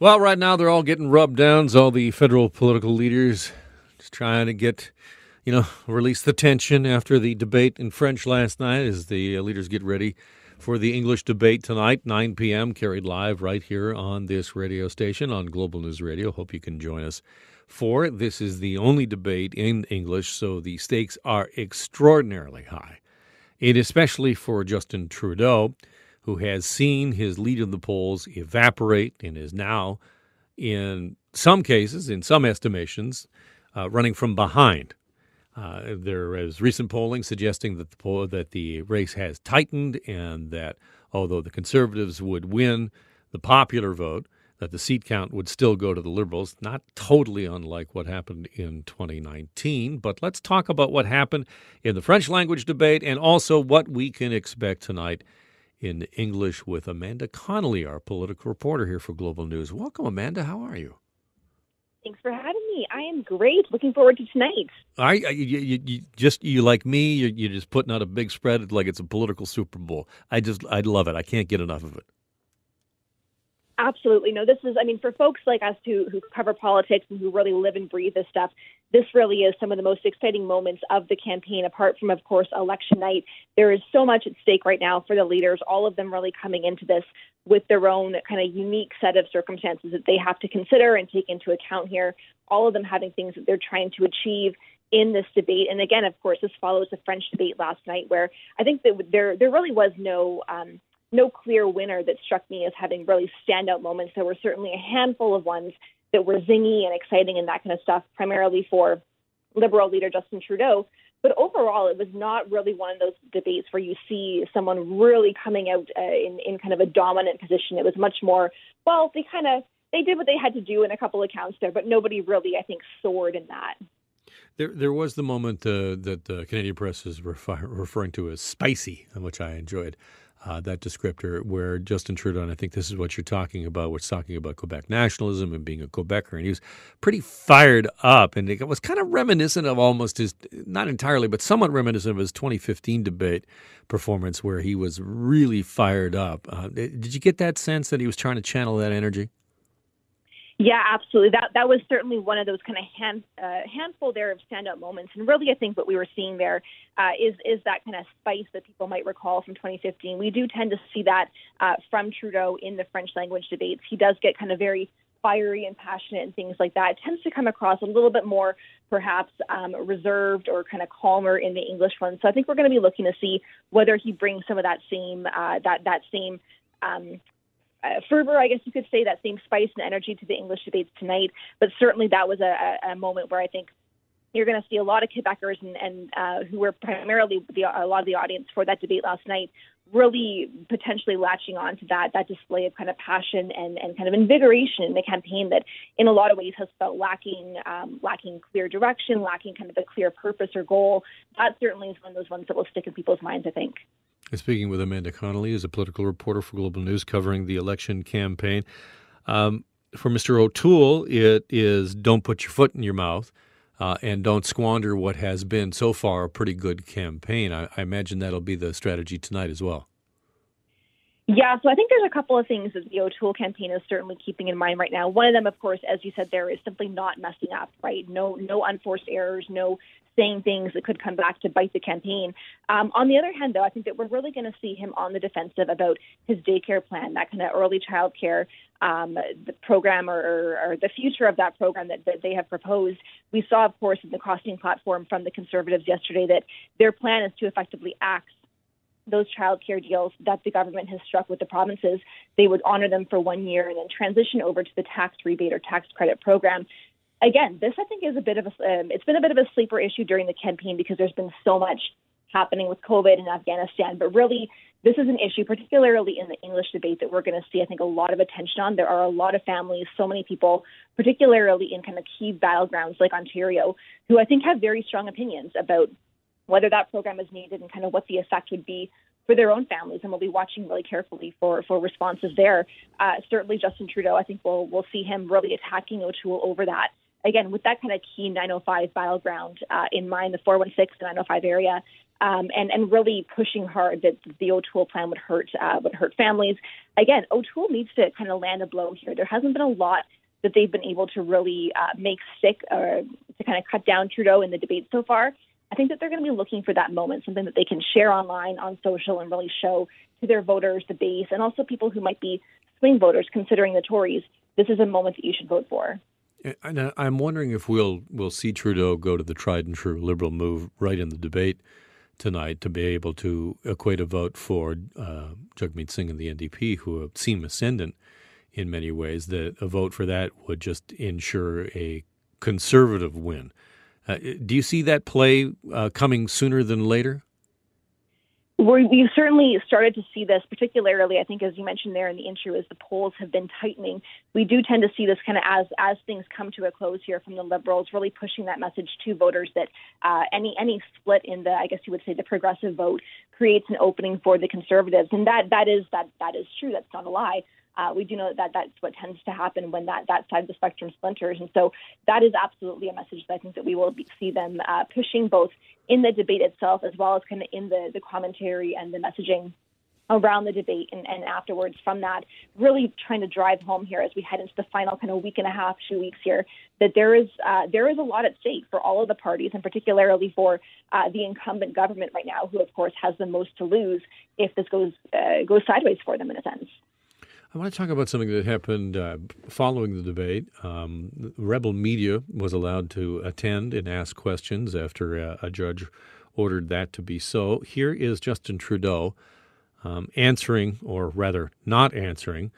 Well, right now they're all getting rubbed downs. All the federal political leaders just trying to get, you know, release the tension after the debate in French last night as the uh, leaders get ready for the English debate tonight, 9 p.m., carried live right here on this radio station on Global News Radio. Hope you can join us for it. This is the only debate in English, so the stakes are extraordinarily high. And especially for Justin Trudeau who has seen his lead in the polls evaporate and is now, in some cases, in some estimations, uh, running from behind. Uh, there is recent polling suggesting that the poll, that the race has tightened and that although the conservatives would win the popular vote, that the seat count would still go to the liberals. Not totally unlike what happened in 2019, but let's talk about what happened in the French language debate and also what we can expect tonight in English with Amanda Connolly, our political reporter here for Global News. Welcome, Amanda. How are you? Thanks for having me. I am great. Looking forward to tonight. I you, you, you just you like me. You're, you're just putting out a big spread like it's a political Super Bowl. I just I love it. I can't get enough of it. Absolutely. No, this is, I mean, for folks like us who, who cover politics and who really live and breathe this stuff, this really is some of the most exciting moments of the campaign, apart from, of course, election night. There is so much at stake right now for the leaders, all of them really coming into this with their own kind of unique set of circumstances that they have to consider and take into account here. All of them having things that they're trying to achieve in this debate. And again, of course, this follows the French debate last night, where I think that there there really was no um, no clear winner that struck me as having really standout moments. There were certainly a handful of ones that were zingy and exciting and that kind of stuff, primarily for Liberal leader Justin Trudeau. But overall, it was not really one of those debates where you see someone really coming out uh, in, in kind of a dominant position. It was much more, well, they kind of they did what they had to do in a couple of counts there, but nobody really, I think, soared in that. There, there was the moment uh, that the Canadian press is refer- referring to as spicy, which I enjoyed uh, that descriptor where Justin Trudeau, and I think this is what you're talking about, was talking about Quebec nationalism and being a Quebecer, and he was pretty fired up, and it was kind of reminiscent of almost his, not entirely, but somewhat reminiscent of his 2015 debate performance where he was really fired up. Uh, did you get that sense that he was trying to channel that energy? Yeah, absolutely. That that was certainly one of those kind of hand uh, handful there of standout moments, and really, I think what we were seeing there uh, is is that kind of spice that people might recall from 2015. We do tend to see that uh, from Trudeau in the French language debates. He does get kind of very fiery and passionate and things like that. It tends to come across a little bit more, perhaps, um, reserved or kind of calmer in the English one. So I think we're going to be looking to see whether he brings some of that same uh, that that same um, uh, fervor, I guess you could say, that same spice and energy to the English debates tonight. But certainly that was a, a moment where I think you're going to see a lot of Quebecers and, and uh, who were primarily the, a lot of the audience for that debate last night really potentially latching on to that that display of kind of passion and, and kind of invigoration in the campaign that in a lot of ways has felt lacking um, lacking clear direction lacking kind of a clear purpose or goal that certainly is one of those ones that will stick in people's minds i think Speaking with Amanda Connolly, is a political reporter for Global News covering the election campaign. Um, for Mr. O'Toole, it is don't put your foot in your mouth uh, and don't squander what has been so far a pretty good campaign. I, I imagine that'll be the strategy tonight as well. Yeah, so I think there's a couple of things that the O'Toole campaign is certainly keeping in mind right now. One of them, of course, as you said, there is simply not messing up, right? No, no unforced errors, no saying things that could come back to bite the campaign. Um, on the other hand, though, I think that we're really going to see him on the defensive about his daycare plan, that kind of early child care um, program or, or, or, the future of that program that, that they have proposed. We saw, of course, in the costing platform from the Conservatives yesterday that their plan is to effectively axe those child care deals that the government has struck with the provinces, they would honor them for one year and then transition over to the tax rebate or tax credit program again, this I think is a bit of a um, it's been a bit of a sleeper issue during the campaign because there's been so much happening with COVID in Afghanistan. But really, this is an issue, particularly in the English debate, that we're going to see, I think, a lot of attention on. There are a lot of families, so many people, particularly in kind of key battlegrounds like Ontario, who I think have very strong opinions about whether that program is needed and kind of what the effect would be for their own families, and we'll be watching really carefully for for responses there. Uh, certainly, Justin Trudeau, I think we'll we'll see him really attacking O'Toole over that again, with that kind of key 905 battleground uh, in mind, the 416 and 905 area, um, and and really pushing hard that the O'Toole plan would hurt uh, would hurt families. Again, O'Toole needs to kind of land a blow here. There hasn't been a lot that they've been able to really uh, make stick or to kind of cut down Trudeau in the debate so far. I think that they're going to be looking for that moment, something that they can share online, on social, and really show to their voters, the base, and also people who might be swing voters considering the Tories. This is a moment that you should vote for. And I'm wondering if we'll we'll see Trudeau go to the tried and true liberal move right in the debate tonight to be able to equate a vote for uh, Jagmeet Singh and the NDP, who have seem ascendant in many ways. That a vote for that would just ensure a conservative win. Uh, do you see that play uh, coming sooner than later? We've certainly started to see this, particularly, I think, as you mentioned there in the intro, as the polls have been tightening. We do tend to see this kind of as as things come to a close here from the Liberals, really pushing that message to voters that uh, any any split in the, I guess you would say, the progressive vote creates an opening for the Conservatives, and that that is that that is true. That's not a lie uh, we do know that that's what tends to happen when that, that side of the spectrum splinters. And so that is absolutely a message that I think that we will be, see them uh, pushing both in the debate itself as well as kind of in the, the commentary and the messaging around the debate and, and afterwards from that, really trying to drive home here as we head into the final kind of week and a half, two weeks here, that there is uh, there is a lot at stake for all of the parties, and particularly for uh, the incumbent government right now, who of course has the most to lose if this goes uh, goes sideways for them in a sense. I want to talk about something that happened uh, following the debate. Um, Rebel Media was allowed to attend and ask questions after uh, a judge ordered that to be so. Here is Justin Trudeau um, answering, or rather not answering,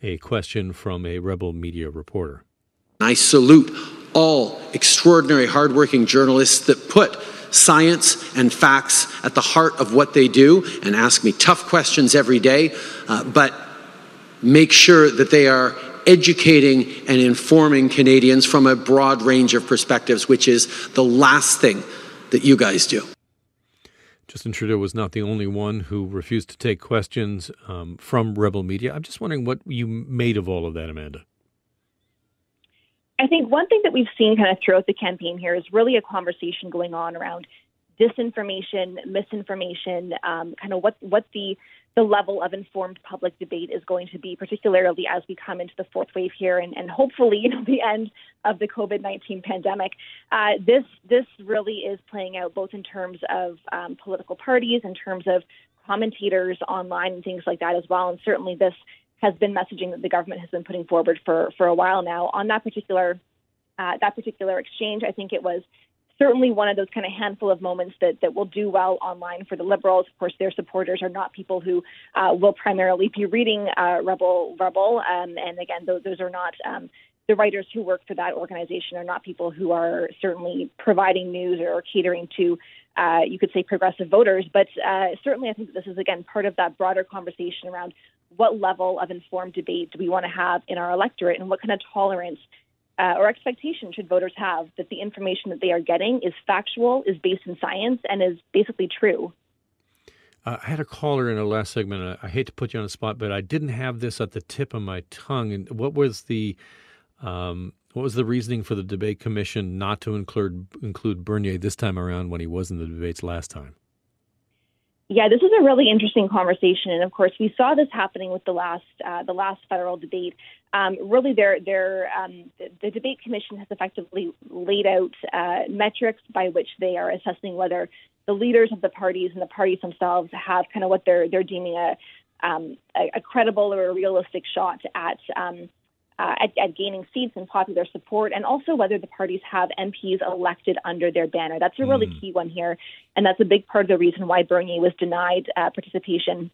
a question from a Rebel Media reporter. I salute all extraordinary, hardworking journalists that put science and facts at the heart of what they do and ask me tough questions every day. Uh, but make sure that they are educating and informing Canadians from a broad range of perspectives, which is the last thing that you guys do. Justin Trudeau was not the only one who refused to take questions um, from Rebel Media. I'm just wondering what you made of all of that, Amanda. I think one thing that we've seen kind of throughout the campaign here is really a conversation going on around disinformation, misinformation, um, kind of what what the the level of informed public debate is going to be, particularly as we come into the fourth wave here and, and hopefully, you know, the end of the COVID nineteen pandemic. Uh, this this really is playing out both in terms of um, political parties, in terms of commentators online and things like that as well. And certainly, this has been messaging that the government has been putting forward for for a while now on that particular uh, that particular exchange. I think it was certainly one of those kind of handful of moments that, that will do well online for the Liberals. Of course, their supporters are not people who uh, will primarily be reading uh, Rebel Rebel, um, and again, those, those are not. Um, the writers who work for that organization are not people who are certainly providing news or catering to, uh, you could say, progressive voters. But uh, certainly, I think this is, again, part of that broader conversation around what level of informed debate do we want to have in our electorate and what kind of tolerance uh, or expectation should voters have that the information that they are getting is factual, is based in science, and is basically true. Uh, I had a caller in the last segment. I hate to put you on the spot, but I didn't have this at the tip of my tongue. And what was the um, what was the reasoning for the debate commission not to include include Bernier this time around when he was in the debates last time? Yeah, this is a really interesting conversation, and of course, we saw this happening with the last uh, the last federal debate. Um, really, their their um, the, the, debate commission has effectively laid out uh, metrics by which they are assessing whether the leaders of the parties and the parties themselves have kind of what they're they're deeming a um, a, a, credible or a realistic shot at um, uh, at, at, gaining seats and popular support, and also whether the parties have MPs elected under their banner. That's a really mm. key one here, and that's a big part of the reason why Bernier was denied uh, participation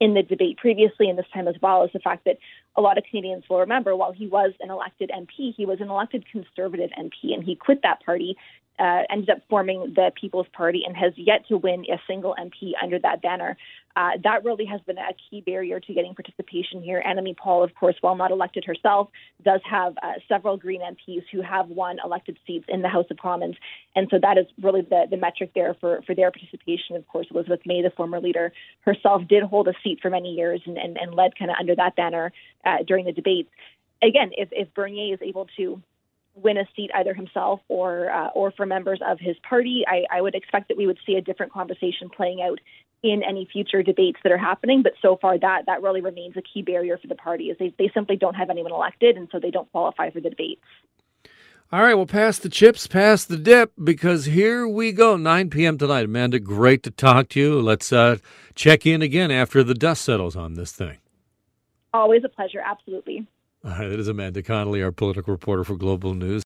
in the debate previously and this time as well is the fact that a lot of Canadians will remember while he was an elected MP, he was an elected conservative MP, and he quit that party uh, ended up forming the People's Party and has yet to win a single MP under that banner. Uh, that really has been a key barrier to getting participation here. Annamie Paul, of course, while not elected herself, does have uh, several Green MPs who have won elected seats in the House of Commons. And so that is really the, the metric there for, for their participation. Of course, Elizabeth May, the former leader herself, did hold a seat for many years and, and, and led kind of under that banner uh, during the debates. Again, if, if Bernier is able to win a seat either himself or uh, or for members of his party. I, I would expect that we would see a different conversation playing out in any future debates that are happening. But so far, that that really remains a key barrier for the party is they, they simply don't have anyone elected, and so they don't qualify for the debates. All right, well, pass the chips, pass the dip, because here we go, 9 p.m. tonight. Amanda, great to talk to you. Let's uh, check in again after the dust settles on this thing. Always a pleasure, absolutely. All right, that is Amanda Connolly, our political reporter for Global News.